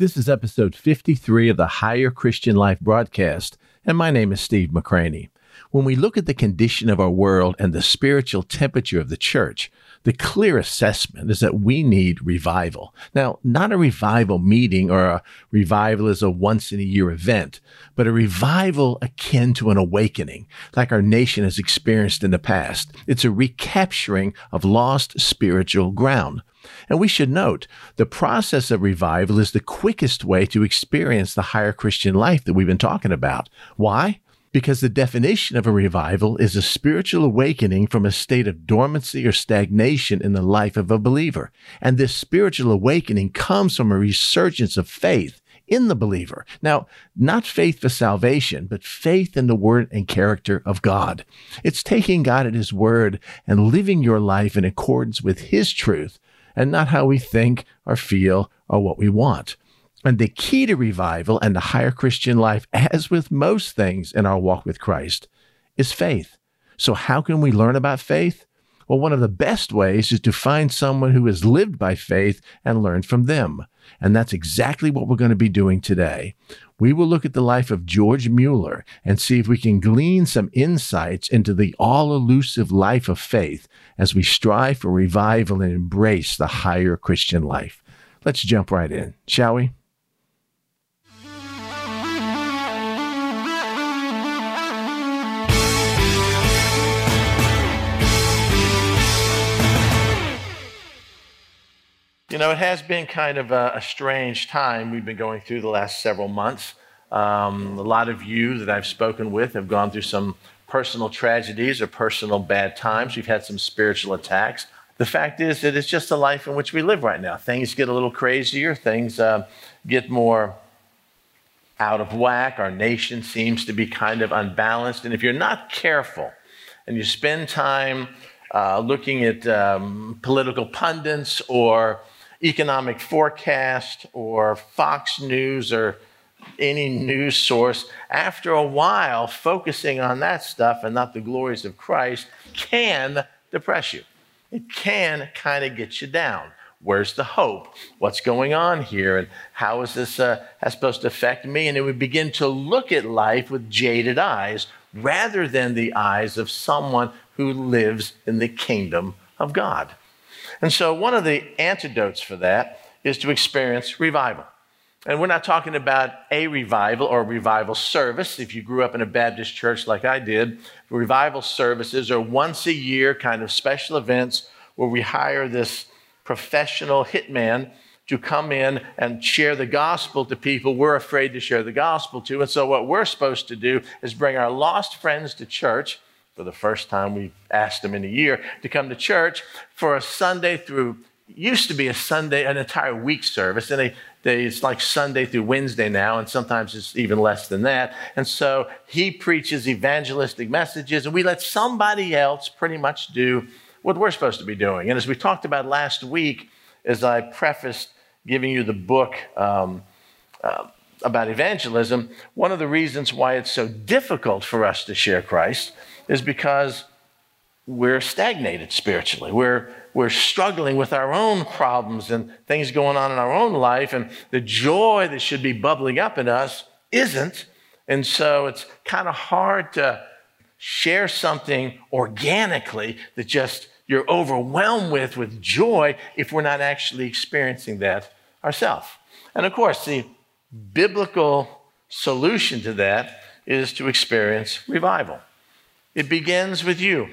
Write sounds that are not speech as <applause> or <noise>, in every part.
This is episode 53 of the Higher Christian Life broadcast, and my name is Steve McCranie. When we look at the condition of our world and the spiritual temperature of the church, the clear assessment is that we need revival. Now, not a revival meeting or a revival as a once in a year event, but a revival akin to an awakening, like our nation has experienced in the past. It's a recapturing of lost spiritual ground. And we should note the process of revival is the quickest way to experience the higher Christian life that we've been talking about. Why? Because the definition of a revival is a spiritual awakening from a state of dormancy or stagnation in the life of a believer. And this spiritual awakening comes from a resurgence of faith in the believer. Now, not faith for salvation, but faith in the word and character of God. It's taking God at his word and living your life in accordance with his truth and not how we think or feel or what we want. And the key to revival and the higher Christian life, as with most things in our walk with Christ, is faith. So, how can we learn about faith? Well, one of the best ways is to find someone who has lived by faith and learn from them. And that's exactly what we're going to be doing today. We will look at the life of George Muller and see if we can glean some insights into the all elusive life of faith as we strive for revival and embrace the higher Christian life. Let's jump right in, shall we? You know, it has been kind of a, a, strange time we've been going through the last several months. Um, a lot of you that I've spoken with have gone through some personal tragedies or personal bad times. We've had some spiritual attacks. The fact is that it's just the life in which we live right now. Things get a little crazier, things uh, get more out of whack. Our nation seems to be kind of unbalanced. And if you're not careful and you spend time uh, looking at um, political pundits or economic forecast or Fox News or any news source, after a while, focusing on that stuff and not the glories of Christ can depress you. It can kind of get you down. Where's the hope? What's going on here? And how is this uh, supposed to affect me? And then we begin to look at life with jaded eyes rather than the eyes of someone who lives in the kingdom of God. And so, one of the antidotes for that is to experience revival. And we're not talking about a revival or a revival service. If you grew up in a Baptist church like I did, revival services are once a year kind of special events where we hire this professional hitman to come in and share the gospel to people we're afraid to share the gospel to. And so, what we're supposed to do is bring our lost friends to church for the first time we've asked them in a year to come to church for a Sunday through used to be a Sunday, an entire week service, and they, they, it's like Sunday through Wednesday now, and sometimes it's even less than that. And so he preaches evangelistic messages, and we let somebody else pretty much do what we're supposed to be doing. And as we talked about last week, as I prefaced giving you the book um, uh, about evangelism, one of the reasons why it's so difficult for us to share Christ is because we're stagnated spiritually. We're, we're struggling with our own problems and things going on in our own life, and the joy that should be bubbling up in us isn't. And so it's kind of hard to share something organically that just you're overwhelmed with with joy if we're not actually experiencing that ourselves. And of course, the biblical solution to that is to experience revival. It begins with you.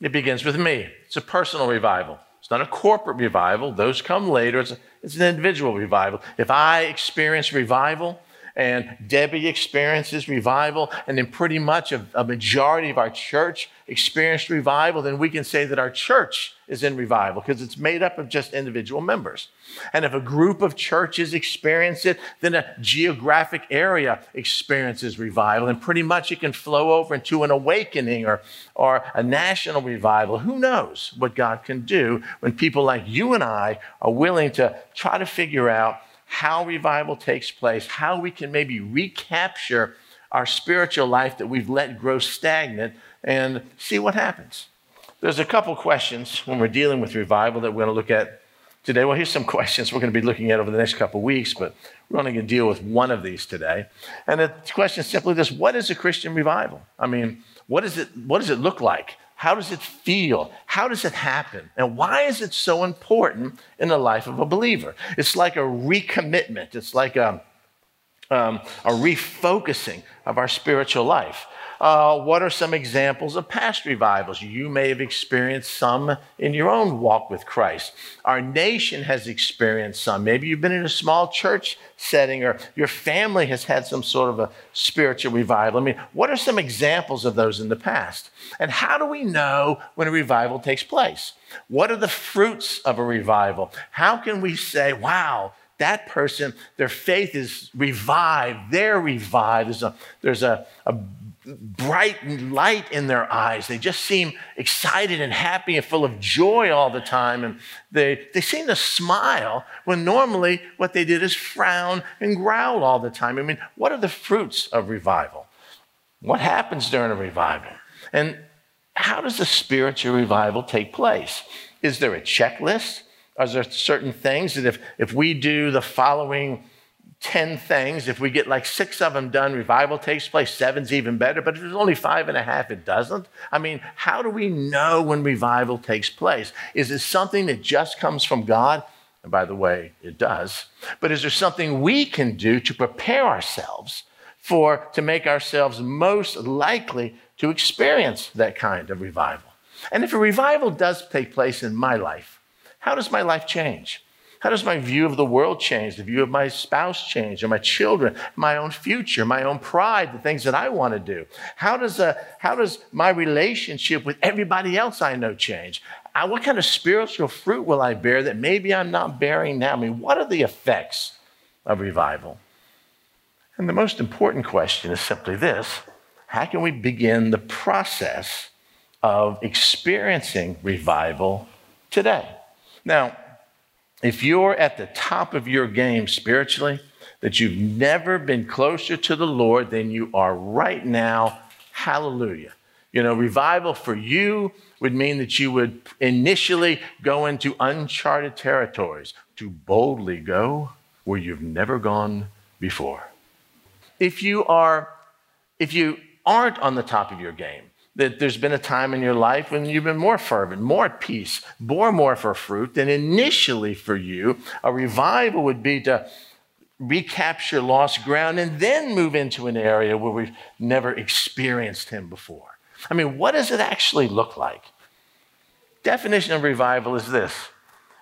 It begins with me. It's a personal revival. It's not a corporate revival. Those come later. It's, a, it's an individual revival. If I experience revival, and Debbie experiences revival, and then pretty much a, a, majority of our church experienced revival, then we can say that our church is in revival because it's made up of just individual members. And if a group of churches experience it, then a geographic area experiences revival, and pretty much it can flow over into an awakening or, or a national revival. Who knows what God can do when people like you and I are willing to try to figure out how revival takes place, how we can maybe recapture our spiritual life that we've let grow stagnant and see what happens. There's a couple questions when we're dealing with revival that we're going to look at today? Well, here's some <laughs> questions we're going to be looking at over the next couple weeks, but we're only going to deal with one of these today. And the question is simply this What is a Christian revival? I mean, what, is it, what does it look like? How does it feel? How does it happen? And why is it so important in the life of a believer? It's like a recommitment, it's like a, um, a refocusing of our spiritual life. Uh, what are some examples of past revivals? You may have experienced some in your own walk with Christ. Our nation has experienced some. Maybe you've been in a small church setting or your family has had some sort of a spiritual revival. I mean, what are some examples of those in the past? And how do we know when a revival takes place? What are the fruits of a revival? How can we say, wow, that person, their faith is revived, they're revived. There's a, there's a, a bright light in their eyes. They just seem excited and happy and full of joy all the time. And they, they seem to smile when normally what they did is frown and growl all the time. I mean, what are the fruits of revival? What happens during a revival? And how does the spiritual revival take place? Is there a checklist? Are there certain things that if, if we do the following 10 things. If we get like six of them done, revival takes place. Seven's even better. But if there's only five and a half, it doesn't. I mean, how do we know when revival takes place? Is it something that just comes from God? And by the way, it does. But is there something we can do to prepare ourselves for, to make ourselves most likely to experience that kind of revival? And if a revival does take place in my life, how does my life change? How does my view of the world change? The view of my spouse change, or my children, my own future, my own pride, the things that I want to do? How does, how does my relationship with everybody else I know change? Uh, what kind of spiritual fruit will I bear that maybe I'm not bearing now? I mean, what are the effects of revival? And the most important question is simply this How can we begin the process of experiencing revival today? Now, if you're at the top of your game spiritually, that you've never been closer to the Lord than you are right now, hallelujah. You know, revival for you would mean that you would initially go into uncharted territories to boldly go where you've never gone before. If you are if you aren't on the top of your game, that there's been a time in your life when you've been more fervent, more at peace, bore more for fruit than initially for you. A revival would be to recapture lost ground and then move into an area where we've never experienced Him before. I mean, what does it actually look like? Definition of revival is this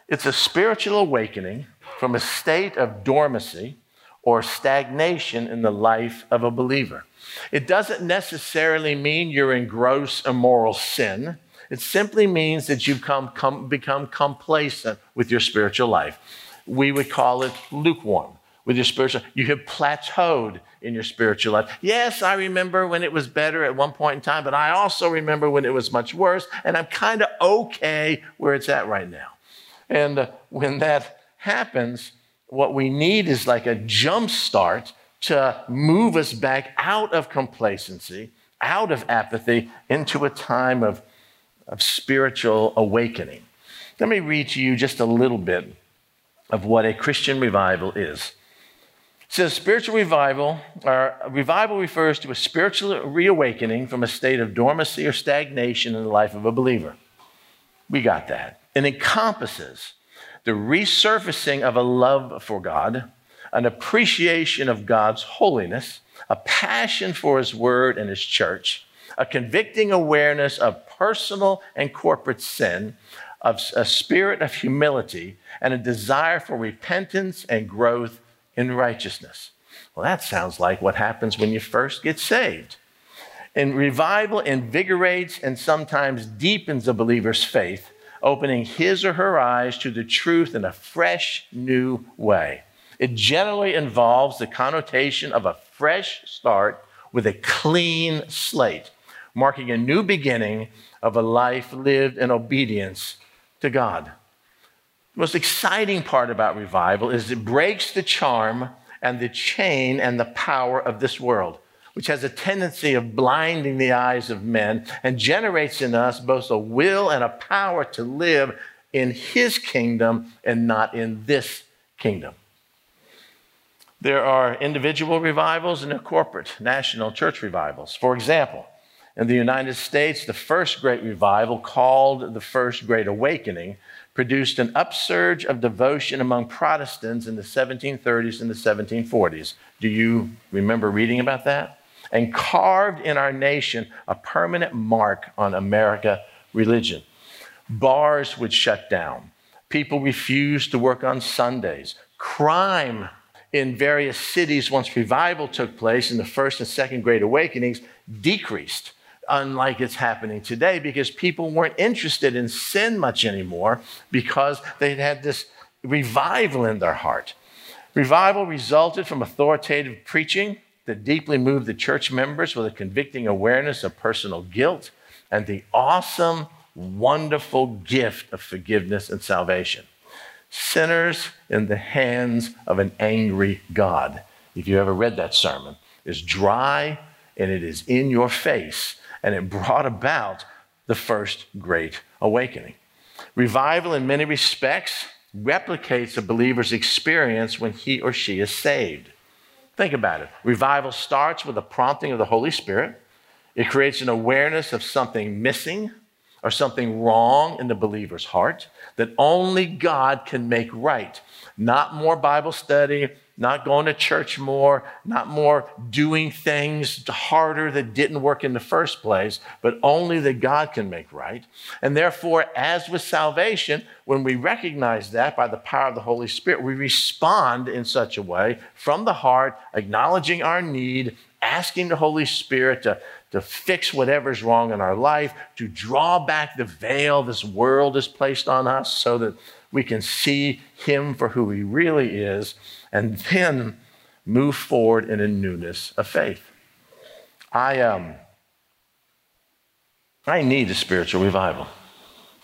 it's a spiritual awakening from a state of dormancy or stagnation in the life of a believer. It doesn't necessarily mean you're in gross immoral sin. It simply means that you've come, come, become complacent with your spiritual life. We would call it lukewarm with your spiritual. You have plateaued in your spiritual life. Yes, I remember when it was better at one point in time, but I also remember when it was much worse, and I'm kind of okay where it's at right now. And uh, when that happens, what we need is like a jump start to move us back out of complacency, out of apathy, into a time of, of spiritual awakening. Let me read to you just a little bit of what a Christian revival is. It says spiritual revival, or revival refers to a spiritual reawakening from a state of dormancy or stagnation in the life of a believer. We got that. It encompasses the resurfacing of a love for God, an appreciation of God's holiness, a passion for His Word and His church, a convicting awareness of personal and corporate sin, of a spirit of humility, and a desire for repentance and growth in righteousness. Well, that sounds like what happens when you first get saved. And revival invigorates and sometimes deepens a believer's faith, opening his or her eyes to the truth in a fresh, new way. It generally involves the connotation of a fresh start with a clean slate, marking a new beginning of a life lived in obedience to God. The most exciting part about revival is it breaks the charm and the chain and the power of this world, which has a tendency of blinding the eyes of men and generates in us both a will and a power to live in his kingdom and not in this kingdom. There are individual revivals and there are corporate national church revivals. For example, in the United States, the first great revival, called the First Great Awakening, produced an upsurge of devotion among Protestants in the 1730s and the 1740s. Do you remember reading about that? And carved in our nation a permanent mark on America religion. Bars would shut down. People refused to work on Sundays. Crime in various cities, once revival took place in the first and second great awakenings, decreased unlike it's happening today because people weren't interested in sin much anymore because they'd had this revival in their heart. Revival resulted from authoritative preaching that deeply moved the church members with a convicting awareness of personal guilt and the awesome, wonderful gift of forgiveness and salvation. Sinners in the hands of an angry God. If you ever read that sermon, is dry and it is in your face and it brought about the first great awakening. Revival, in many respects, replicates a believer's experience when he or she is saved. Think about it. Revival starts with a prompting of the Holy Spirit. It creates an awareness of something missing or something wrong in the believer's heart that only God can make right. Not more Bible study, not going to church more, not more doing things harder that didn't work in the first place, but only that God can make right. And therefore, as with salvation, when we recognize that by the power of the Holy Spirit, we respond in such a way from the heart, acknowledging our need, asking the Holy Spirit to, to fix whatever's wrong in our life, to draw back the veil this world has placed on us so that we can see Him for who He really is and then move forward in a newness of faith. I, um, I need a spiritual revival.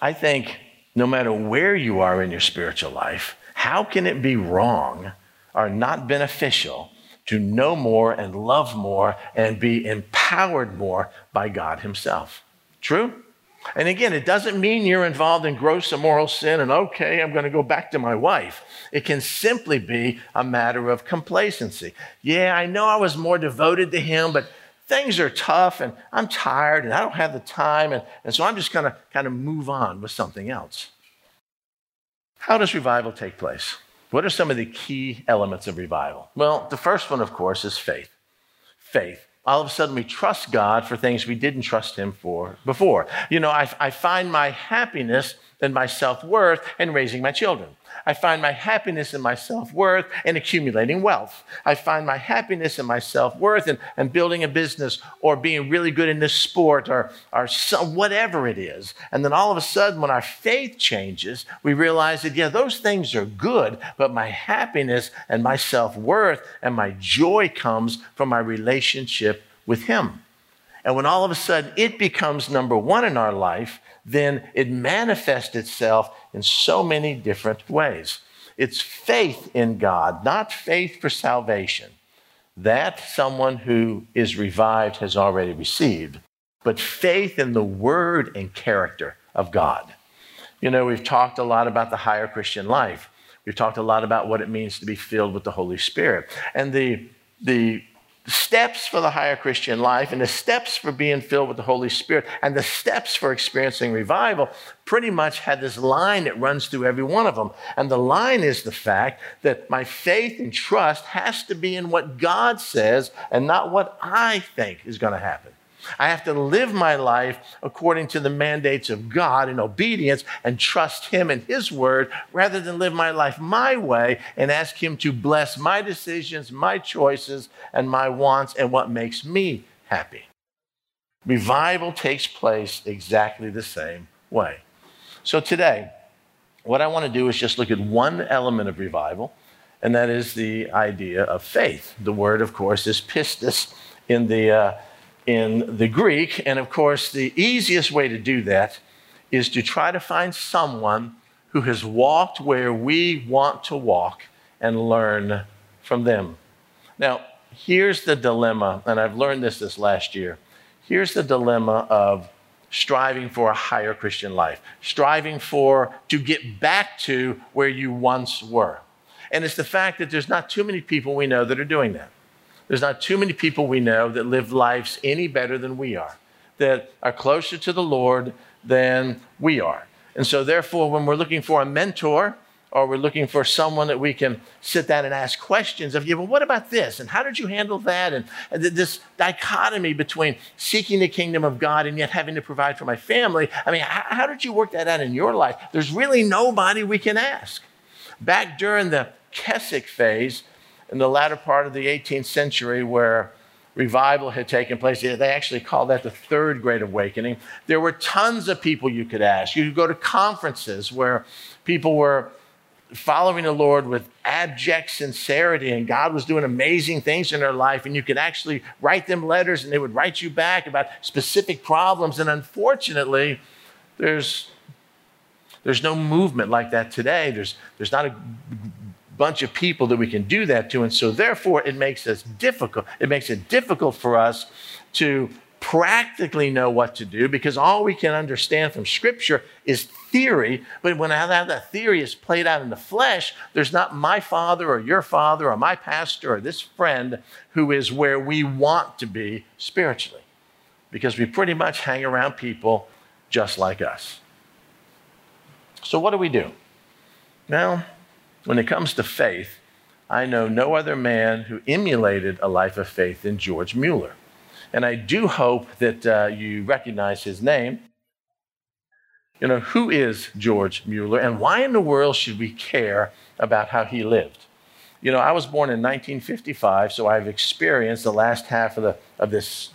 I think no matter where you are in your spiritual life, how can it be wrong or not beneficial to know more and love more and be empowered more by God Himself? True? And again, it doesn't mean you're involved in gross immoral sin and, okay, I'm going to go back to my wife. It can simply be a matter of complacency. Yeah, I know I was more devoted to him, but things are tough and I'm tired and I don't have the time. And, and so I'm just going to kind of move on with something else. How does revival take place? What are some of the key elements of revival? Well, the first one, of course, is faith. Faith all of a sudden we trust God for things we didn't trust Him for before. You know, I, I find my happiness and my self worth in raising my children. I find my happiness and my self worth in accumulating wealth. I find my happiness and my self worth in, in, building a business or being really good in this sport or, or some, whatever it is. And then all of a sudden, when our faith changes, we realize that, yeah, those things are good, but my happiness and my self worth and my joy comes from my relationship with Him. And when all of a sudden it becomes number one in our life, then it manifests itself in so many different ways. It's faith in God, not faith for salvation. That someone who is revived has already received, but faith in the word and character of God. You know, we've talked a lot about the higher Christian life. We've talked a lot about what it means to be filled with the Holy Spirit. And the, the steps for the higher Christian life and the steps for being filled with the Holy Spirit and the steps for experiencing revival pretty much had this line that runs through every one of them. And the line is the fact that my faith and trust has to be in what God says and not what I think is going to happen. I have to live my life according to the mandates of God in obedience and trust Him and His word rather than live my life my way and ask Him to bless my decisions, my choices, and my wants and what makes me happy. Revival takes place exactly the same way. So today, what I want to do is just look at one element of revival, and that is the idea of faith. The word, of course, is pistis in the uh, in the Greek. And of course, the easiest way to do that is to try to find someone who has walked where we want to walk and learn from them. Now, here's the dilemma, and I've learned this this last year. Here's the dilemma of striving for a higher Christian life, striving for to get back to where you once were. And it's the fact that there's not too many people we know that are doing that. There's not too many people we know that live lives any better than we are, that are closer to the Lord than we are. And so, therefore, when we're looking for a mentor, or we're looking for someone that we can sit down and ask questions of, yeah, well, what about this? And how did you handle that? And, this dichotomy between seeking the kingdom of God and yet having to provide for my family. I mean, how did you work that out in your life? There's really nobody we can ask. Back during the Keswick phase, in the latter part of the 18th century, where revival had taken place. They actually called that the third great awakening. There were tons of people you could ask. You could go to conferences where people were following the Lord with abject sincerity, and God was doing amazing things in their life, and you could actually write them letters, and they would write you back about specific problems. And unfortunately, there's there's no movement like that today. There's there's not a bunch of people that we can do that to, and so therefore it makes us difficult. It makes it difficult for us to practically know what to do because all we can understand from Scripture is theory. But when that theory is played out in the flesh, there's not my father or your father or my pastor or this friend who is where we want to be spiritually because we pretty much hang around people just like us. So, what do we do? Well, when it comes to faith, I know no other man who emulated a life of faith than George Muller. And I do hope that uh, you recognize his name. You know, who is George Muller and why in the world should we care about how he lived? You know, I was born in 1955, so I've experienced the last half of, the, of this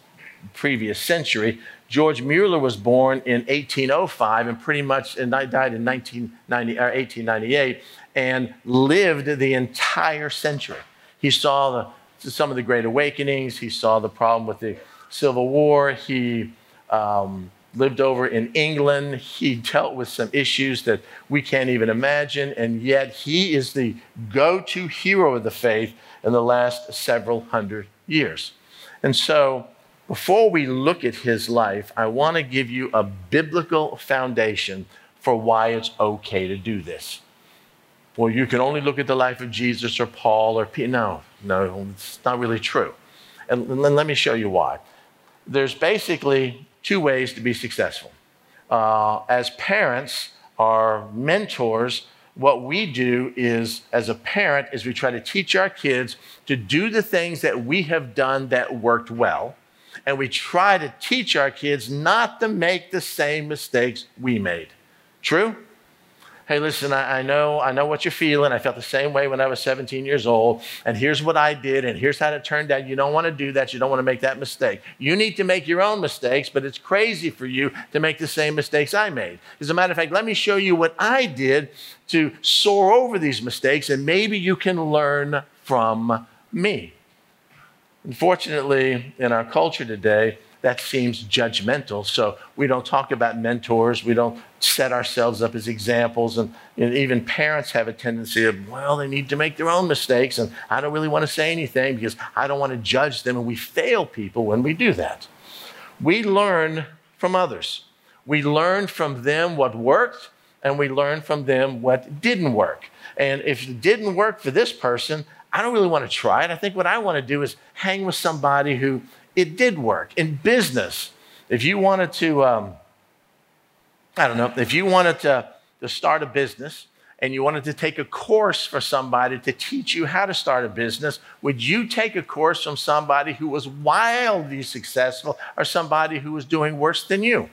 previous century. George Muller was born in 1805 and pretty much and died in 1990, or 1898 and lived the entire century. He saw the some of the Great Awakenings. He saw the problem with the Civil War. He um, lived over in England. He dealt with some issues that we can't even imagine, and yet he is the go to hero of the faith in the last several hundred years. And so, before we look at his life, I want to give you a biblical foundation for why it's okay to do this well, you can only look at the life of Jesus or Paul or Peter. No, no, it's not really true. And let me show you why. There's basically two ways to be successful. Uh, as parents, our mentors, what we do is, as a parent, is we try to teach our kids to do the things that we have done that worked well. And we try to teach our kids not to make the same mistakes we made. True? Hey, listen, I, I, know, I know what you're feeling. I felt the same way when I was 17 years old, and here's what I did, and here's how it turned out. You don't want to do that. You don't want to make that mistake. You need to make your own mistakes, but it's crazy for you to make the same mistakes I made. As a matter of fact, let me show you what I did to soar over these mistakes, and maybe you can learn from me. Unfortunately, in our culture today, that seems judgmental. So we don't talk about mentors. We don't set ourselves up as examples. And, even parents have a tendency of, well, they need to make their own mistakes. And I don't really want to say anything because I don't want to judge them. And we fail people when we do that. We learn from others. We learn from them what worked, and we learn from them what didn't work. And if it didn't work for this person, I don't really want to try it. I think what I want to do is hang with somebody who it did work. In business, if you wanted to, um, I don't know, if you wanted to, to start a business and you wanted to take a course for somebody to teach you how to start a business, would you take a course from somebody who was wildly successful or somebody who was doing worse than you?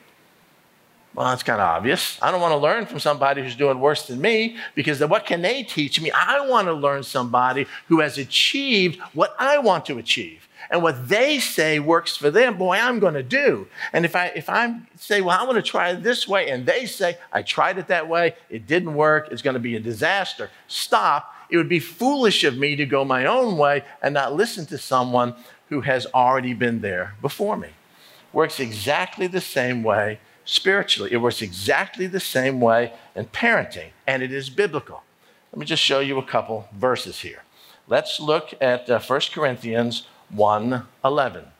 Well, that's kind of obvious. I don't want to learn from somebody who's doing worse than me because what can they teach me? I want to learn somebody who has achieved what I want to achieve. And what they say works for them, boy, I'm going to do. And if I if I say, well, I want to try it this way, and they say, I tried it that way, it didn't work, it's going to be a disaster. Stop. It would be foolish of me to go my own way and not listen to someone who has already been there before me. Works exactly the same way spiritually. It works exactly the same way in parenting, and it is biblical. Let me just show you a couple verses here. Let's look at uh, 1 Corinthians 1:11.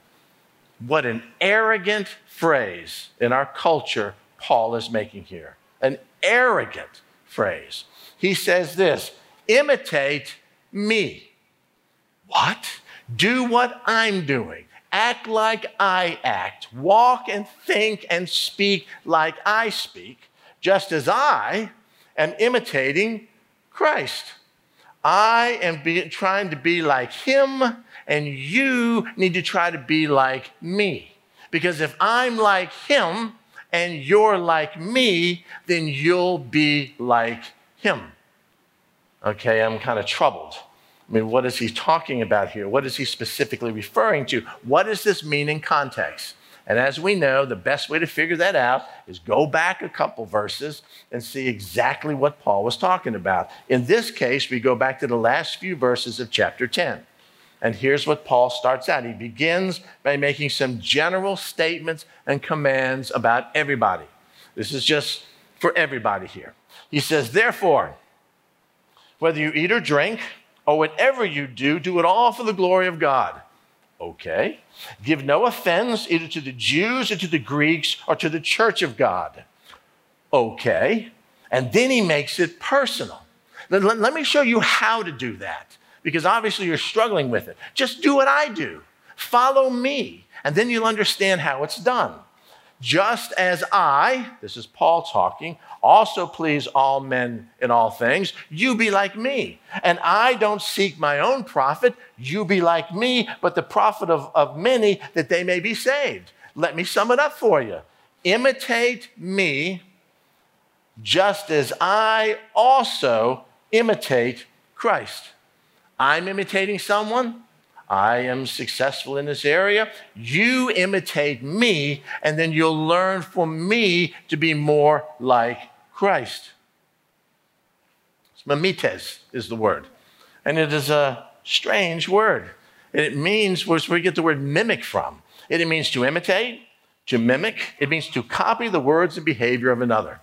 what an arrogant phrase in our culture Paul is making here. An arrogant phrase. He says this imitate me. What? Do what I'm doing. Act like I act. Walk and think and speak like I speak, just as I am imitating Christ. I am be, trying to be like him, and you need to try to be like me. Because if I'm like him and you're like me, then you'll be like him. Okay, I'm kind of troubled. I mean, what is he talking about here? What is he specifically referring to? What does this mean in context? And as we know, the best way to figure that out is go back a couple verses and see exactly what Paul was talking about. In this case, we go back to the last few verses of chapter 10. And here's what Paul starts out. He begins by making some general statements and commands about everybody. This is just for everybody here. He says, Therefore, whether you eat or drink, or whatever you do, do it all for the glory of God. Okay. Give no offense either to the Jews or to the Greeks or to the church of God. Okay. And then he makes it personal. Let, let, let, me show you how to do that because obviously you're struggling with it. Just do what I do, follow me, and then you'll understand how it's done. Just as I, this is Paul talking, also please all men in all things, you be like me. And I don't seek my own profit, you be like me, but the profit of, of many that they may be saved. Let me sum it up for you. Imitate me just as I also imitate Christ. I'm imitating someone, I am successful in this area. You imitate me, and then you'll learn from me to be more like Christ. Mimetes is the word. And it is a strange word. It means where we get the word mimic from. It means to imitate, to mimic. It means to copy the words and behavior of another.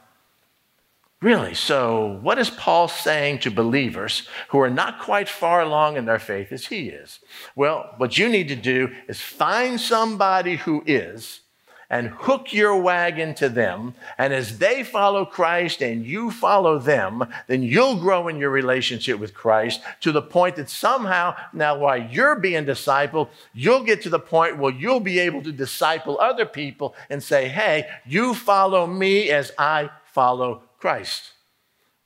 Really? So, what is Paul saying to believers who are not quite far along in their faith as he is? Well, what you need to do is find somebody who is and hook your wagon to them. And as they follow Christ and you follow them, then you'll grow in your relationship with Christ to the point that somehow, now while you're being discipled, you'll get to the point where you'll be able to disciple other people and say, hey, you follow me as I follow Christ.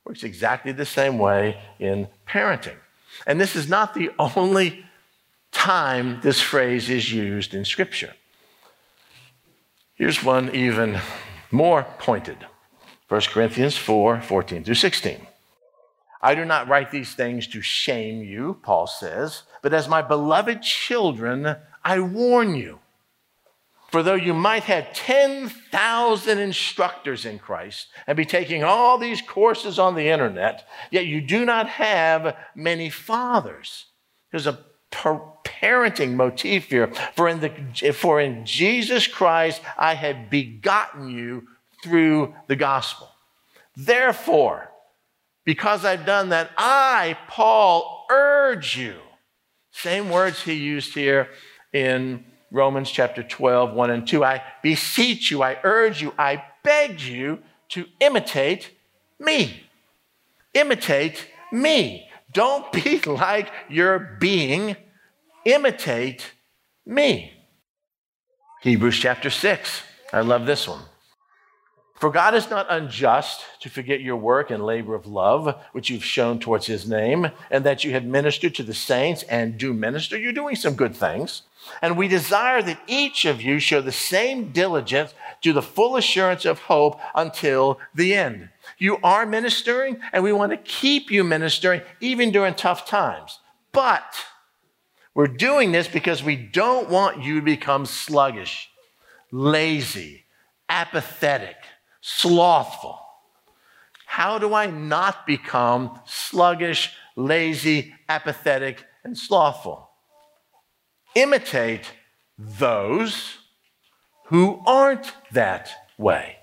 Works exactly the same way in parenting. And this is not the only time this phrase is used in Scripture. Here's one even more pointed 1 Corinthians 4 14 through 16. I do not write these things to shame you, Paul says, but as my beloved children, I warn you. For though you might have 10,000 instructors in Christ and be taking all these courses on the internet, yet you do not have many fathers. There's a parenting motif here. For in, the, for in Jesus Christ I have begotten you through the gospel. Therefore, because I've done that, I, Paul, urge you. Same words he used here in Romans chapter 12, 1 and 2. I beseech you, I urge you, I beg you to imitate me. Imitate me. Don't be <laughs> like your being, imitate me. Hebrews chapter 6. I love this one. For God is not unjust to forget your work and labor of love, which you've shown towards his name, and that you have ministered to the saints and do minister. You're doing some good things. And we desire that each of you show the same diligence to the full assurance of hope until the end. You are ministering, and we want to keep you ministering even during tough times. But we're doing this because we don't want you to become sluggish, lazy, apathetic slothful. How do I not become sluggish, lazy, apathetic, and slothful? Imitate those who aren't that way.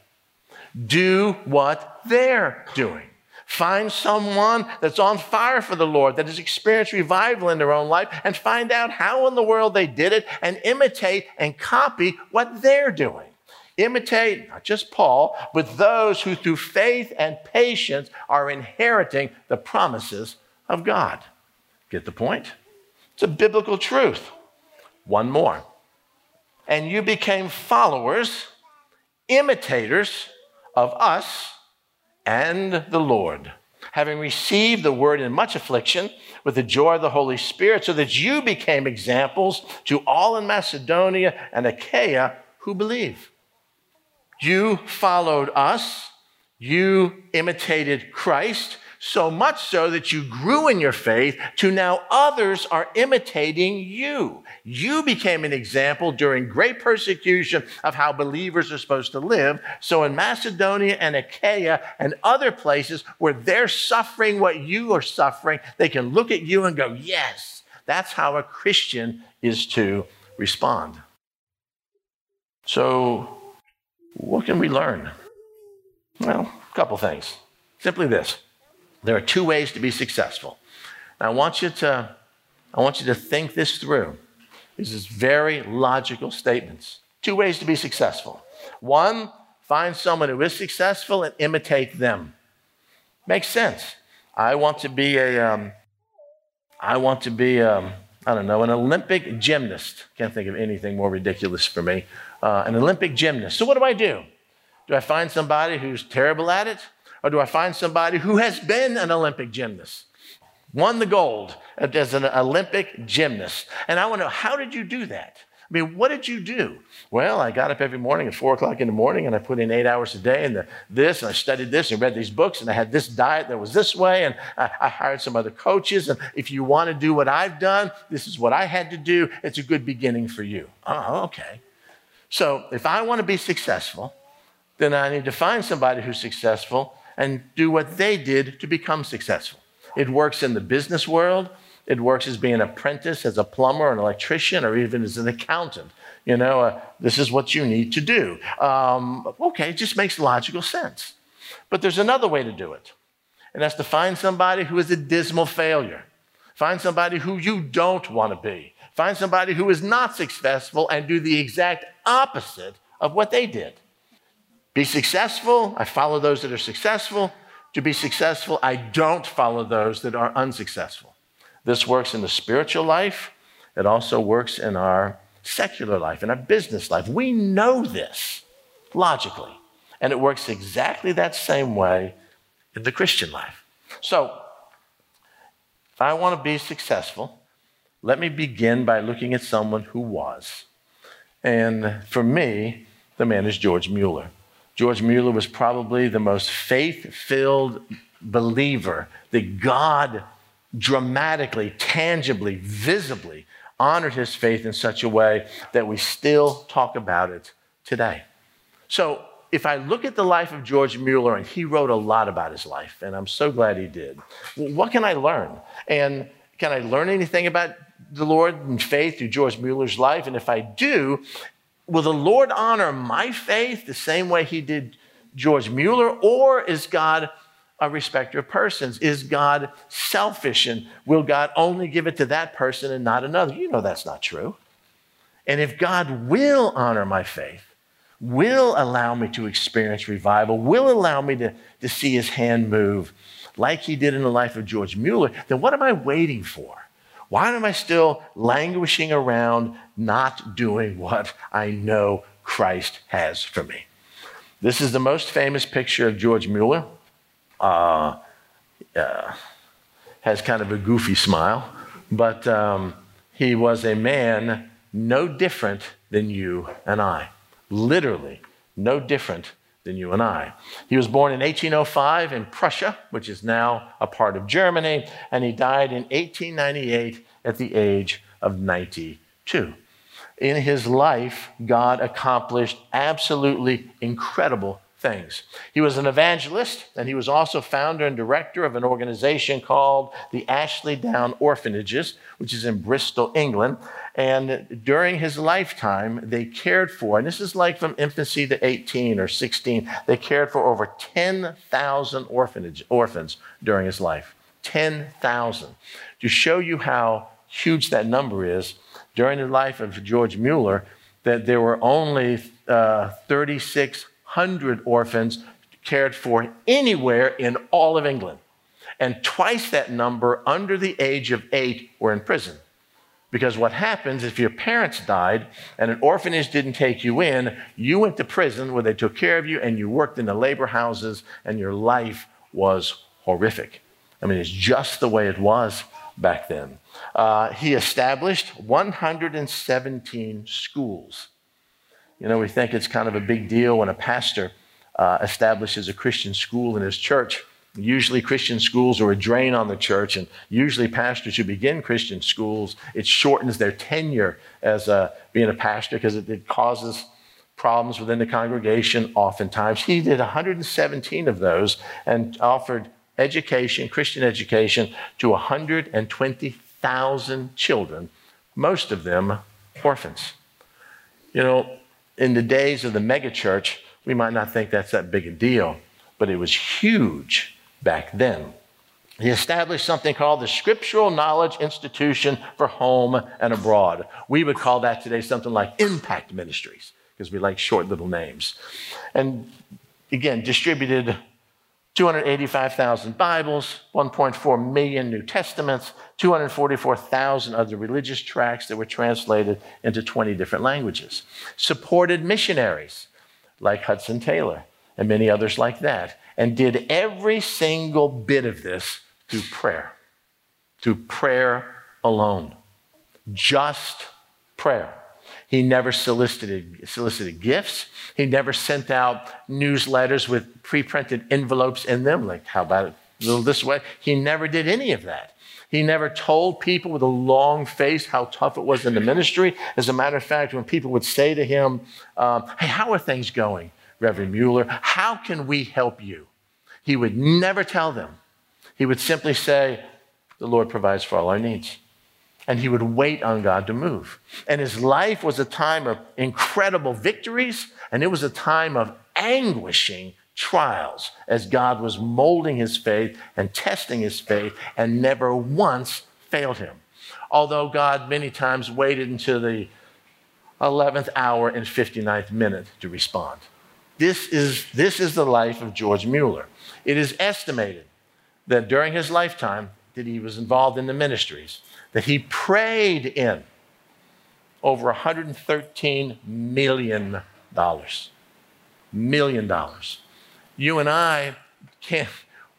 Do what they're doing. Find someone that's on fire for the Lord, that has experienced revival in their own life, and find out how in the world they did it and imitate and copy what they're doing. Imitate not just Paul, but those who through faith and patience are inheriting the promises of God. Get the point? It's a biblical truth. One more. And you became followers, imitators of us and the Lord, having received the word in much affliction with the joy of the Holy Spirit, so that you became examples to all in Macedonia and Achaia who believe. You followed us, you imitated Christ, so much so that you grew in your faith to now others are imitating you. You became an example during great persecution of how believers are supposed to live. So in Macedonia and Achaia and other places where they're suffering what you are suffering, they can look at you and go, yes, that's how a Christian is to respond. So, what can we learn? Well, a couple things. Simply this there are two ways to be successful. I want you to, I want you to think this through. These are very logical statements. Two ways to be successful. One, find someone who is successful and imitate them. Makes sense. I want to be a, um, I want to be, um, I don't know, an Olympic gymnast. Can't think of anything more ridiculous for me. Uh, an Olympic gymnast. So what do I do? Do I find somebody who's terrible at it? Or do I find somebody who has been an Olympic gymnast, won the gold as an Olympic gymnast? And I want to know, how did you do that? I mean, what did you do? Well, I got up every morning at four o'clock in the morning and I put in eight hours a day and this, and I studied this and read these books, and I had this diet that was this way, and I, I hired some other coaches. And if you want to do what I've done, this is what I had to do. It's a good beginning for you. Oh, okay. So if I want to be successful, then I need to find somebody who's successful and do what they did to become successful. It works in the business world. It works as being an apprentice, as a plumber, an electrician, or even as an accountant. You know, uh, this is what you need to do. Um, okay, it just makes logical sense. But there's another way to do it, and that's to find somebody who is a dismal failure. Find somebody who you don't want to be. Find somebody who is not successful and do the exact opposite of what they did. Be successful, I follow those that are successful. To be successful, I don't follow those that are unsuccessful. This works in the spiritual life, it also works in our secular life, in our business life. We know this logically, and it works exactly that same way in the Christian life. So, if I want to be successful, let me begin by looking at someone who was. And for me, the man is George Muller. George Muller was probably the most faith filled believer that God dramatically, tangibly, visibly honored his faith in such a way that we still talk about it today. So, if I look at the life of George Muller, and he wrote a lot about his life, and I'm so glad he did, what can I learn? And can I learn anything about the Lord and faith through George Muller's life? And if I do, will the Lord honor my faith the same way he did George Muller? Or is God a respecter of persons? Is God selfish and will God only give it to that person and not another? You know that's not true. And if God will honor my faith, will allow me to experience revival, will allow me to, to see his hand move like he did in the life of George Muller, then what am I waiting for? Why am I still languishing around not doing what I know Christ has for me? This is the most famous picture of George Muller. Uh, uh, has kind of a goofy smile, but um, he was a man no different than you and I. Literally, no different than you and I. He was born in 1805 in Prussia, which is now a part of Germany, and he died in 1898 at the age of 92. In his life, God accomplished absolutely incredible things. He was an evangelist, and he was also founder and director of an organization called the Ashley Down Orphanages, which is in Bristol, England. And during his lifetime, they cared for, and this is like from infancy to 18 or 16, they cared for over 10,000 orphanage, orphans during his life. 10,000. To show you how huge that number is, during the life of George Muller, that there were only uh, 36 100 orphans cared for anywhere in all of England. And twice that number under the age of eight were in prison. Because what happens if your parents died and an orphanage didn't take you in, you went to prison where they took care of you and you worked in the labor houses and your life was horrific. I mean, it's just the way it was back then. Uh, he established 117 schools you know, we think it's kind of a big deal when a pastor uh, establishes a Christian school in his church. Usually, Christian schools are a drain on the church, and usually, pastors who begin Christian schools, it shortens their tenure as uh, being a pastor because it, it causes problems within the congregation oftentimes. He did 117 of those and offered education, Christian education, to 120,000 children, most of them orphans. You know, in the days of the megachurch, we might not think that's that big a deal, but it was huge back then. He established something called the Scriptural Knowledge Institution for Home and Abroad. We would call that today something like Impact Ministries, because we like short little names. And again, distributed 285,000 Bibles, 1.4 million New Testaments, 244,000 other religious tracts that were translated into 20 different languages. Supported missionaries like Hudson Taylor and many others like that, and did every single bit of this through prayer, through prayer alone. Just prayer. He never solicited, solicited gifts. He never sent out newsletters with pre printed envelopes in them, like, how about it a little this way? He never did any of that. He never told people with a long face how tough it was in the ministry. As a matter of fact, when people would say to him, um, Hey, how are things going, Reverend Muller? How can we help you? He would never tell them. He would simply say, The Lord provides for all our needs and he would wait on God to move. And his life was a time of incredible victories, and it was a time of anguishing trials as God was molding his faith and testing his faith and never once failed him. Although God many times waited until the 11th hour and 59th minute to respond. This is, this is the life of George Muller. It is estimated that during his lifetime that he was involved in the ministries, that he prayed in over $113 million. Million dollars. You and I can't,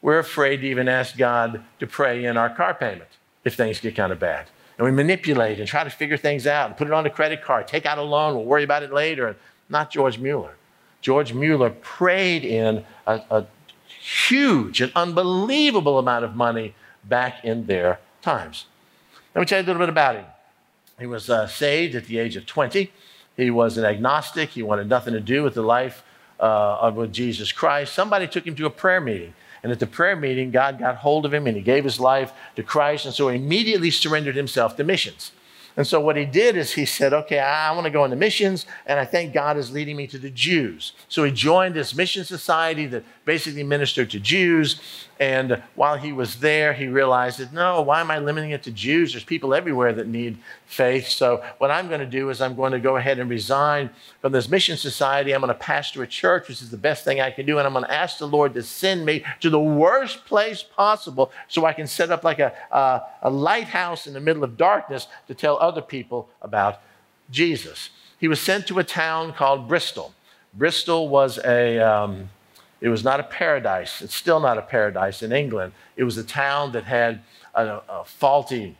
we're afraid to even ask God to pray in our car payment if things get kind of bad. And we manipulate and try to figure things out and put it on a credit card, take out a loan, we'll worry about it later. Not George Muller. George Muller prayed in a, a huge and unbelievable amount of money back in their times. Let me tell you a little bit about him. He was uh, saved at the age of 20. He was an agnostic. He wanted nothing to do with the life uh, of with Jesus Christ. Somebody took him to a prayer meeting. And at the prayer meeting, God got hold of him and he gave his life to Christ. And so he immediately surrendered himself to missions. And so what he did is he said, okay, I want to go into missions, and I think God is leading me to the Jews. So he joined this mission society that basically ministered to Jews. And while he was there, he realized that no, why am I limiting it to Jews? There's people everywhere that need faith. So what I'm going to do is I'm going to go ahead and resign from this mission society. I'm going to pastor a church, which is the best thing I can do. And I'm going to ask the Lord to send me to the worst place possible so I can set up like a, a, a lighthouse in the middle of darkness to tell other people about Jesus. He was sent to a town called Bristol. Bristol was a, um, it was not a paradise. It's still not a paradise in England. It was a town that had a, a faulty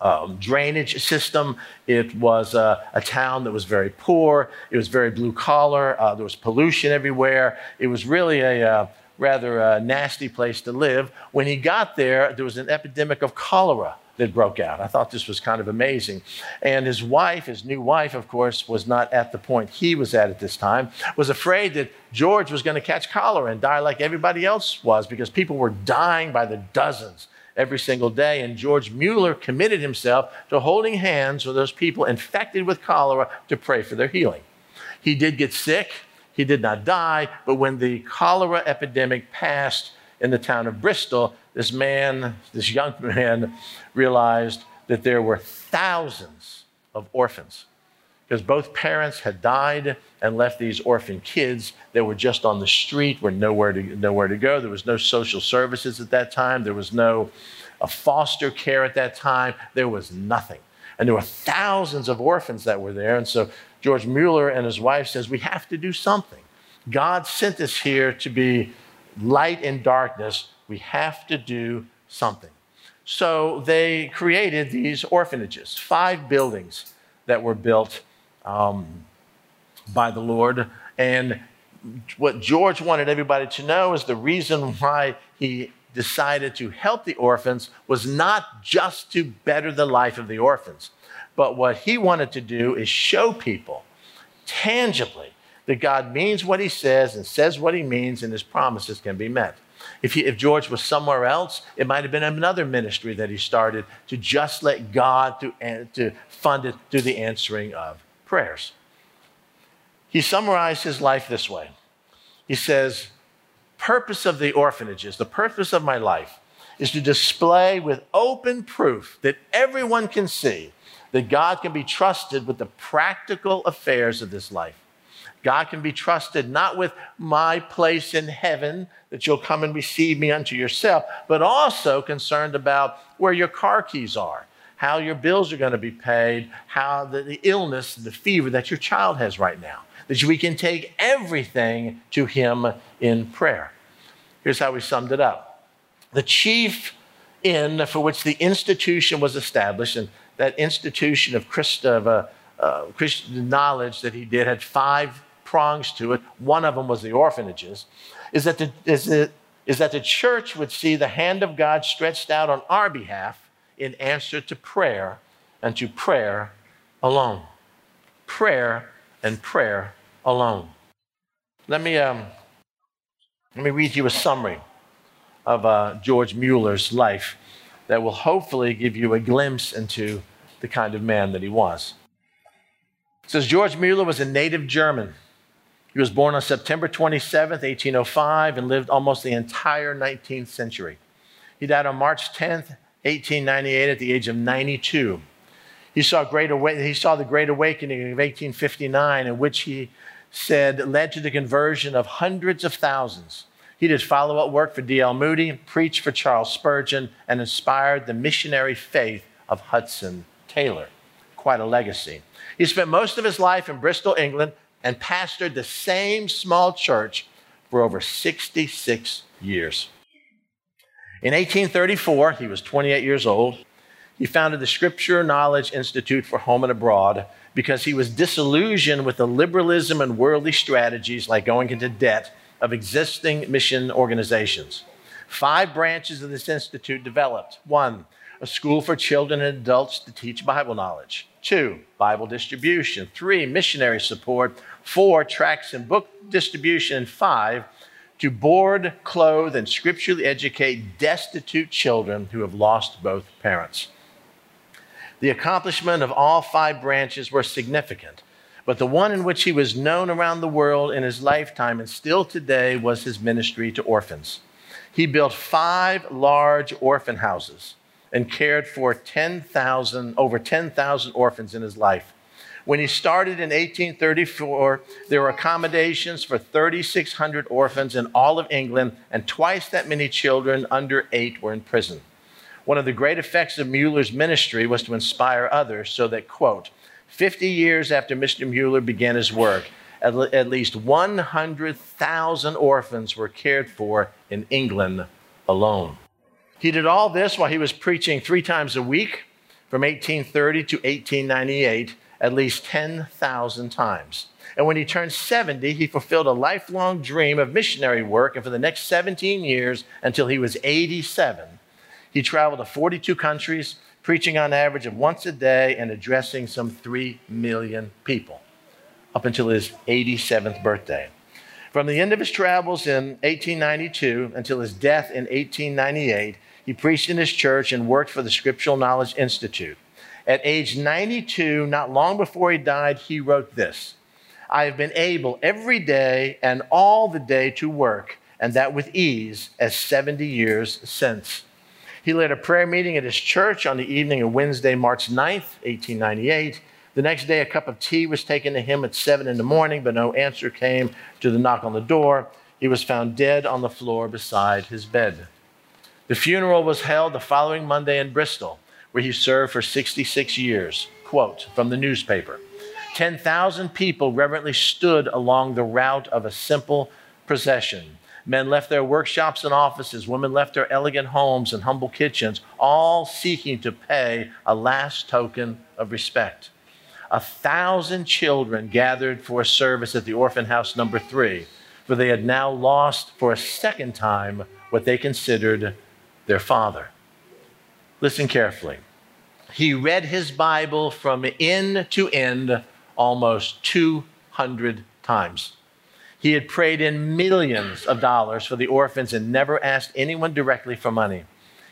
um, drainage system. It was uh, a town that was very poor. It was very blue collar. Uh, there was pollution everywhere. It was really a uh, rather uh, nasty place to live. When he got there, there was an epidemic of cholera that broke out. I thought this was kind of amazing. And his wife, his new wife, of course, was not at the point he was at at this time, was afraid that George was going to catch cholera and die like everybody else was because people were dying by the dozens every single day. And George Muller committed himself to holding hands with those people infected with cholera to pray for their healing. He did get sick. He did not die, but when the cholera epidemic passed in the town of Bristol, this man, this young <laughs> man, realized that there were thousands of orphans because both parents had died and left these orphan kids that were just on the street, were nowhere to, nowhere to go. There was no social services at that time. There was no uh, foster care at that time. There was nothing. And there were thousands of orphans that were there. And so George Muller and his wife says, we have to do something. God sent us here to be light and darkness. We have to do something. So they created these orphanages, five buildings that were built um, by the Lord. And what George wanted everybody to know is the reason why he decided to help the orphans was not just to better the life of the orphans, but what he wanted to do is show people tangibly that God means what he says and says what he means, and his promises can be met. If, he, if George was somewhere else, it might have been another ministry that he started to just let God to, to fund it through the answering of prayers. He summarized his life this way He says, Purpose of the orphanages, the purpose of my life is to display with open proof that everyone can see that God can be trusted with the practical affairs of this life. God can be trusted not with my place in heaven, that you'll come and receive me unto yourself, but also concerned about where your car keys are, how your bills are going to be paid, how the, the illness, the fever that your child has right now. That we can take everything to Him in prayer. Here's how we summed it up the chief end for which the institution was established, and that institution of, Christ, of uh, uh, Christian knowledge that he did had five prongs to it. One of them was the orphanages. Is that the, is, the, is that the church would see the hand of God stretched out on our behalf in answer to prayer and to prayer alone. Prayer and prayer alone. Let me, um, let me read you a summary of uh, George Muller's life that will hopefully give you a glimpse into the kind of man that he was. It says George Mueller was a native German. He was born on September 27, 1805, and lived almost the entire 19th century. He died on March 10, 1898 at the age of 92. He saw, great he saw the Great Awakening of 1859, in which he said led to the conversion of hundreds of thousands. He did follow up work for D.L. Moody, preached for Charles Spurgeon, and inspired the missionary faith of Hudson Taylor. Quite a legacy. He spent most of his life in Bristol, England, and pastored the same small church for over 66 years. In 1834, he was 28 years old. He founded the Scripture Knowledge Institute for Home and Abroad because he was disillusioned with the liberalism and worldly strategies like going into debt of existing mission organizations. Five branches of this institute developed. One, a school for children and adults to teach Bible knowledge. Two, Bible distribution. Three, missionary support. Four, tracts and book distribution. And five, to board, clothe, and scripturally educate destitute children who have lost both parents. The accomplishment of all five branches were significant, but the one in which he was known around the world in his lifetime and still today was his ministry to orphans. He built five large orphan houses and cared for 10,000 over 10,000 orphans in his life. When he started in 1834, there were accommodations for 3,600 orphans in all of England, and twice that many children under eight were in prison. One of the great effects of Muller's ministry was to inspire others so that, quote, 50 years after Mr. Muller began his work, at, le- at least 100,000 orphans were cared for in England alone. He did all this while he was preaching three times a week from 1830 to 1898 at least 10,000 times. And when he turned 70, he fulfilled a lifelong dream of missionary work. And for the next 17 years, until he was 87, he traveled to 42 countries, preaching on average of once a day and addressing some 3 million people up until his 87th birthday. From the end of his travels in 1892 until his death in 1898, he preached in his church and worked for the Scriptural Knowledge Institute. At age 92, not long before he died, he wrote this I have been able every day and all the day to work, and that with ease, as 70 years since. He led a prayer meeting at his church on the evening of Wednesday, March 9th, 1898. The next day, a cup of tea was taken to him at 7 in the morning, but no answer came to the knock on the door. He was found dead on the floor beside his bed. The funeral was held the following Monday in Bristol where he served for 66 years. Quote from the newspaper 10,000 people reverently stood along the route of a simple procession. Men left their workshops and offices, women left their elegant homes and humble kitchens, all seeking to pay a last token of respect. A thousand children gathered for a service at the orphan house number three, for they had now lost for a second time what they considered their father. Listen carefully. He read his Bible from end to end almost 200 times. He had prayed in millions of dollars for the orphans and never asked anyone directly for money.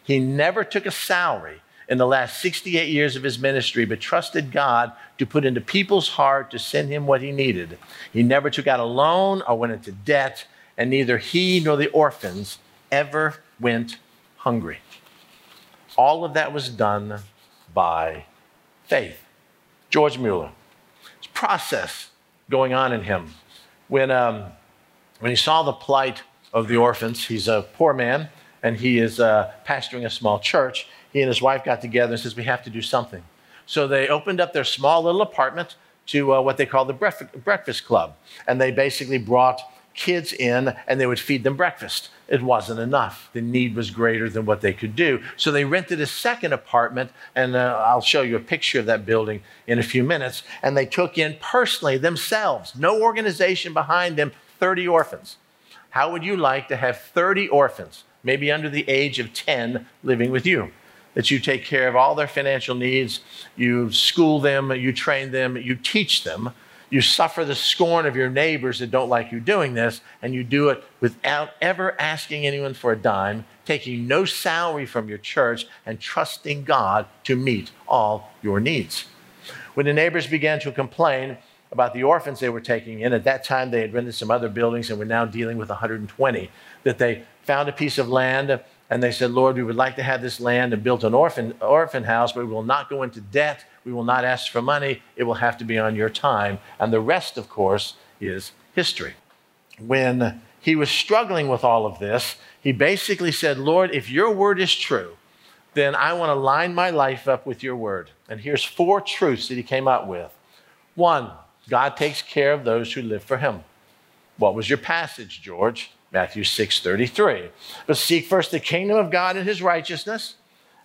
He never took a salary in the last 68 years of his ministry, but trusted God to put into people's heart to send him what he needed. He never took out a loan or went into debt, and neither he nor the orphans ever went hungry. All of that was done by faith. George Muller. It's process going on in him. When, um, when he saw the plight of the orphans, he's a poor man and he is uh, pastoring a small church. He and his wife got together and says, We have to do something. So they opened up their small little apartment to uh, what they call the breakfast club. And they basically brought kids in and they would feed them breakfast. It wasn't enough. The need was greater than what they could do. So they rented a second apartment, and uh, I'll show you a picture of that building in a few minutes. And they took in personally themselves, no organization behind them, 30 orphans. How would you like to have 30 orphans, maybe under the age of 10, living with you? That you take care of all their financial needs, you school them, you train them, you teach them you suffer the scorn of your neighbors that don't like you doing this, and you do it without ever asking anyone for a dime, taking no salary from your church, and trusting God to meet all your needs. When the neighbors began to complain about the orphans they were taking in, at that time they had rented some other buildings and were now dealing with 120, that they found a piece of land and they said, Lord, we would like to have this land and build an orphan, orphan house, but we will not go into debt. We will not ask for money. It will have to be on your time. And the rest, of course, is history. When he was struggling with all of this, he basically said, Lord, if your word is true, then I want to line my life up with your word. And here's four truths that he came up with. One, God takes care of those who live for him. What was your passage, George? Matthew 6 33. But seek first the kingdom of God and his righteousness,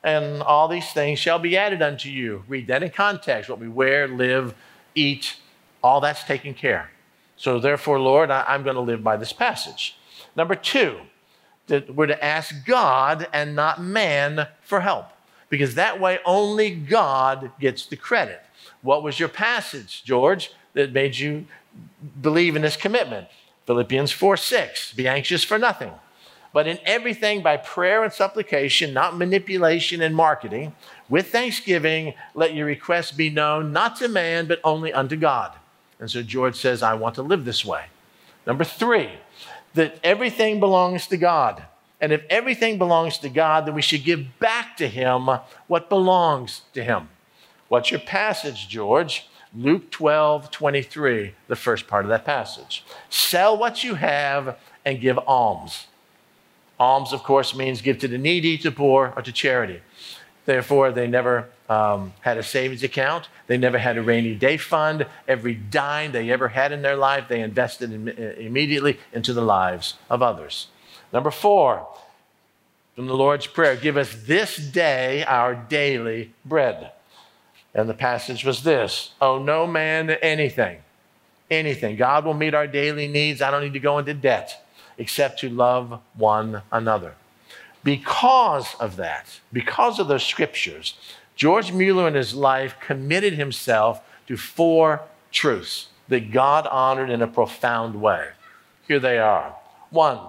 and all these things shall be added unto you. Read that in context what we wear, live, eat, all that's taken care. So, therefore, Lord, I, am going to live by this passage. Number two, that we're to ask God and not man for help, because that way only God gets the credit. What was your passage, George, that made you believe in this commitment? Philippians 4 6, be anxious for nothing, but in everything by prayer and supplication, not manipulation and marketing, with thanksgiving, let your requests be known not to man, but only unto God. And so George says, I want to live this way. Number three, that everything belongs to God. And if everything belongs to God, then we should give back to Him what belongs to Him. What's your passage, George? Luke 12, 23, the first part of that passage. Sell what you have and give alms. Alms, of course, means give to the needy, to poor, or to charity. Therefore, they never um, had a savings account. They never had a rainy day fund. Every dime they ever had in their life, they invested in, uh, immediately into the lives of others. Number four, from the Lord's Prayer, give us this day our daily bread. And the passage was this Oh, no man anything, anything. God will meet our daily needs. I don't need to go into debt except to love one another. Because of that, because of those scriptures, George Muller in his life committed himself to four truths that God honored in a profound way. Here they are. One,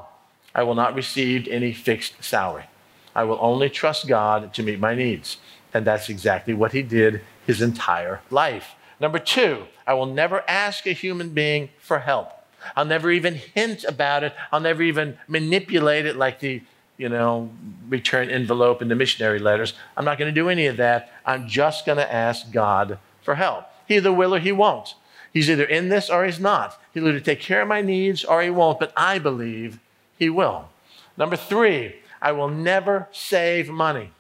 I will not receive any fixed salary. I will only trust God to meet my needs. And that's exactly what he did his entire life. Number two, I will never ask a human being for help. I'll never even hint about it. I'll never even manipulate it like the, you know, return envelope in the missionary letters. I'm not going to do any of that. I'm just going to ask God for help. He either will or he won't. He's either in this or he's not. He'll either take care of my needs or he won't, but I believe he will. Number three, I will never save money.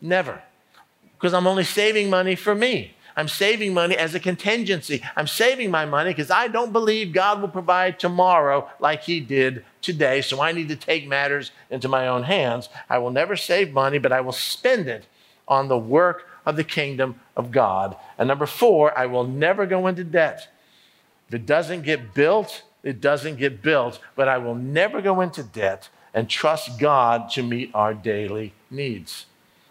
Never. Because I'm only saving money for me. I'm saving money as a contingency. I'm saving my money because I don't believe God will provide tomorrow like He did today. So I need to take matters into my own hands. I will never save money, but I will spend it on the work of the kingdom of God. And number four, I will never go into debt. If it doesn't get built, it doesn't get built, but I will never go into debt and trust God to meet our daily needs.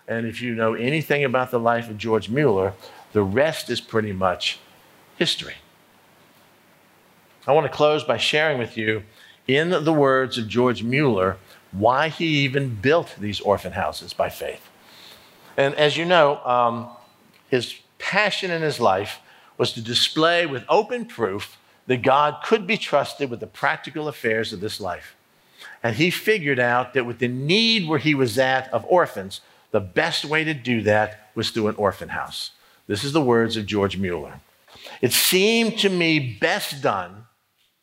And if you know anything about the life of George Muller, the rest is pretty much history. I want to close by sharing with you, in the words of George Muller, why he even built these orphan houses by faith. And as you know, um, his passion in his life was to display with open proof that God could be trusted with the practical affairs of this life. And he figured out that with the need where he was at of orphans, the best way to do that was through an orphan house. This is the words of George Muller. It seemed to me best done,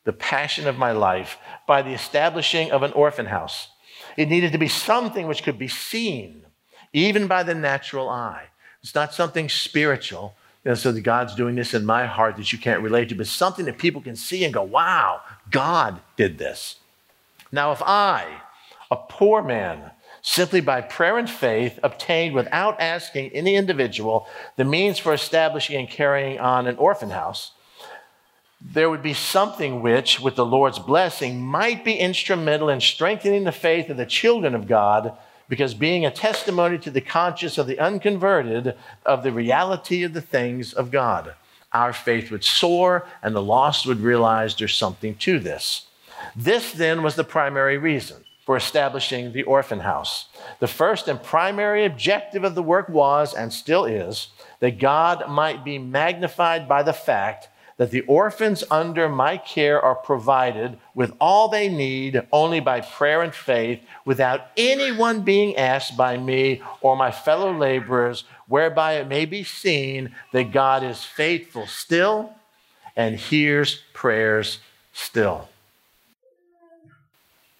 the passion of my life, by the establishing of an orphan house. It needed to be something which could be seen, even by the natural eye. It's not something spiritual, and so God's doing this in my heart that you can't relate to, but something that people can see and go, wow, God did this. Now, if I, a poor man, simply by prayer and faith, obtained without asking any individual the means for establishing and carrying on an orphan house, there would be something which, with the Lord's blessing, might be instrumental in strengthening the faith of the children of God because being a testimony to the conscience of the unconverted of the reality of the things of God. Our faith would soar, and the lost would realize there's something to this. This then was the primary reason for establishing the orphan house. The first and primary objective of the work was, and still is, that God might be magnified by the fact that the orphans under my care are provided with all they need only by prayer and faith, without anyone being asked by me or my fellow laborers, whereby it may be seen that God is faithful still and hears prayers still.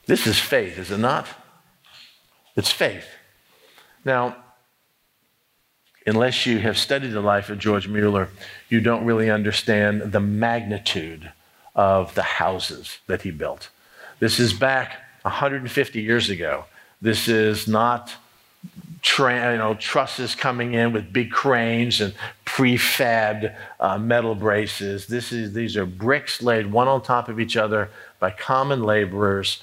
This is faith, is it not? It's faith. Now, unless you have studied the life of George Muller, you don't really understand the magnitude of the houses that he built. This is back 150 years ago. This is not tra- you know, trusses coming in with big cranes and prefabbed uh, metal braces. This is, these are bricks laid one on top of each other by common laborers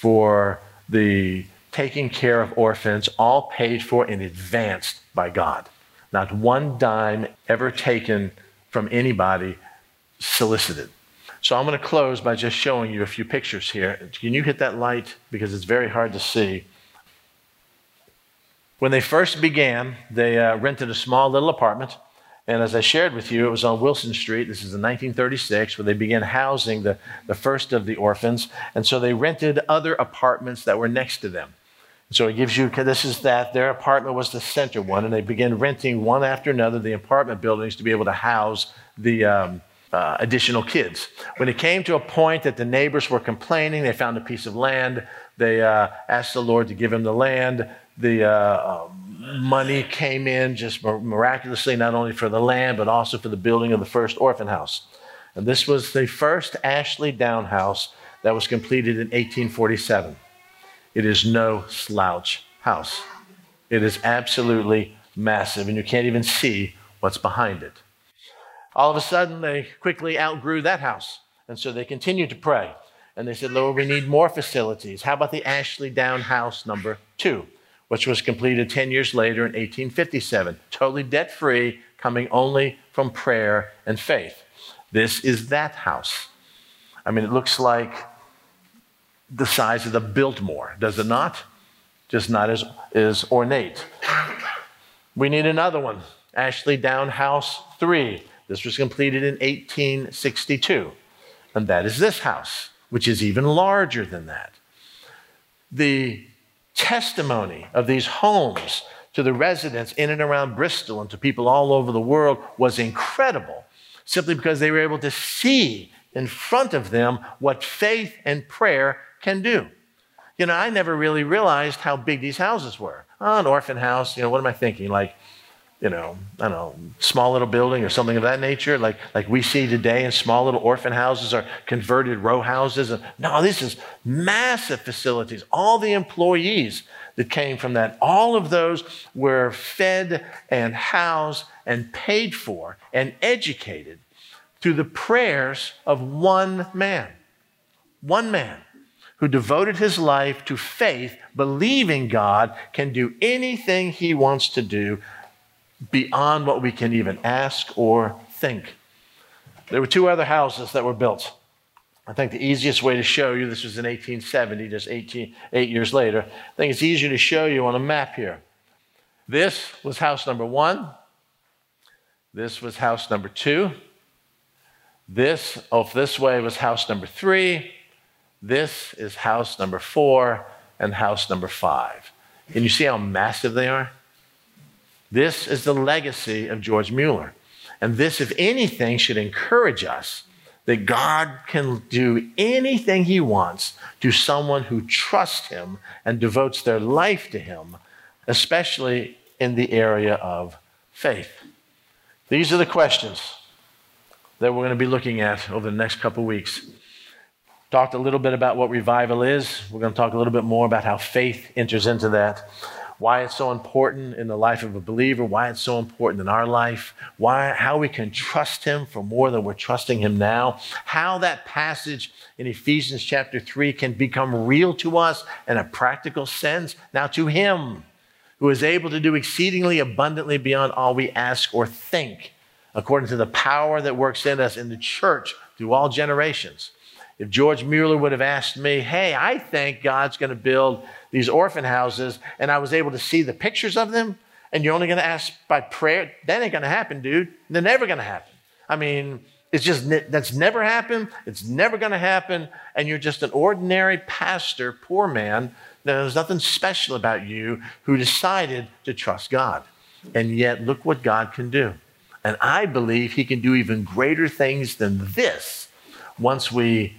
for the taking care of orphans, all paid for in advance by God. Not one dime ever taken from anybody solicited. So I'm going to close by just showing you a few pictures here. Can you hit that light? Because it's very hard to see. When they first began, they uh, rented a small little apartment. And as I shared with you, it was on Wilson Street. This is in 1936, where they began housing the, the first of the orphans. And so they rented other apartments that were next to them. So it gives you, this is that. Their apartment was the center one, and they began renting one after another the apartment buildings to be able to house the um, uh, additional kids. When it came to a point that the neighbors were complaining, they found a piece of land. They uh, asked the Lord to give them the land. The uh, um, money came in just miraculously, not only for the land, but also for the building of the first orphan house. And this was the first Ashley Down house that was completed in 1847. It is no slouch house. It is absolutely massive, and you can't even see what's behind it. All of a sudden, they quickly outgrew that house, and so they continued to pray. And they said, Lord, we need more facilities. How about the Ashley Down house number two? Which was completed 10 years later in 1857, totally debt free, coming only from prayer and faith. This is that house. I mean, it looks like the size of the Biltmore, does it not? Just not as, as ornate. We need another one Ashley Down House 3. This was completed in 1862. And that is this house, which is even larger than that. The testimony of these homes to the residents in and around Bristol and to people all over the world was incredible, simply because they were able to see in front of them what faith and prayer can do. You know, I never really realized how big these houses were. Oh, an orphan house, you know, what am I thinking? Like, you know, I don't know, small little building or something of that nature, like, like we see today in small little orphan houses or converted row houses. No, this is massive facilities. All the employees that came from that, all of those were fed and housed and paid for and educated through the prayers of one man. One man who devoted his life to faith, believing God can do anything he wants to do beyond what we can even ask or think. There were two other houses that were built. I think the easiest way to show you, this was in 1870, just 18, eight years later. I think it's easier to show you on a map here. This was house number one. This was house number two. This, off this way, was house number three. This is house number four and house number five. Can you see how massive they are? This is the legacy of George Muller. And this, if anything, should encourage us that God can do anything He wants to someone who trusts Him and devotes their life to Him, especially in the area of faith. These are the questions that we're going to be looking at over the next couple weeks. Talked a little bit about what revival is. We're going to talk a little bit more about how faith enters into that, why it's so important in the life of a believer, why it's so important in our life, why, how we can trust Him for more than we're trusting Him now, how that passage in Ephesians chapter 3 can become real to us in a practical sense. Now, to Him who is able to do exceedingly abundantly beyond all we ask or think, according to the power that works in us in the church through all generations. If George Muller would have asked me, hey, I think God's going to build these orphan houses, and I was able to see the pictures of them, and you're only going to ask by prayer, that ain't going to happen, dude. They're never going to happen. I mean, it's just, that's never happened. It's never going to happen. And you're just an ordinary pastor, poor man. There's nothing special about you who decided to trust God. And yet, look what God can do. And I believe he can do even greater things than this once we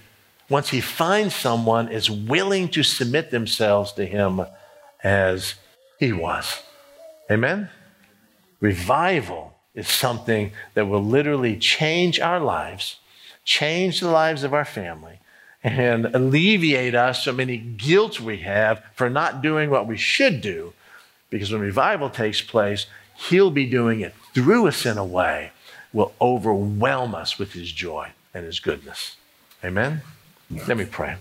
once he finds someone is willing to submit themselves to him as he was. Amen? Revival is something that will literally change our lives, change the lives of our family, and alleviate us from any guilt we have for not doing what we should do. Because when revival takes place, he'll be doing it through us in a way will overwhelm us with his joy and his goodness. Amen? Let me pray.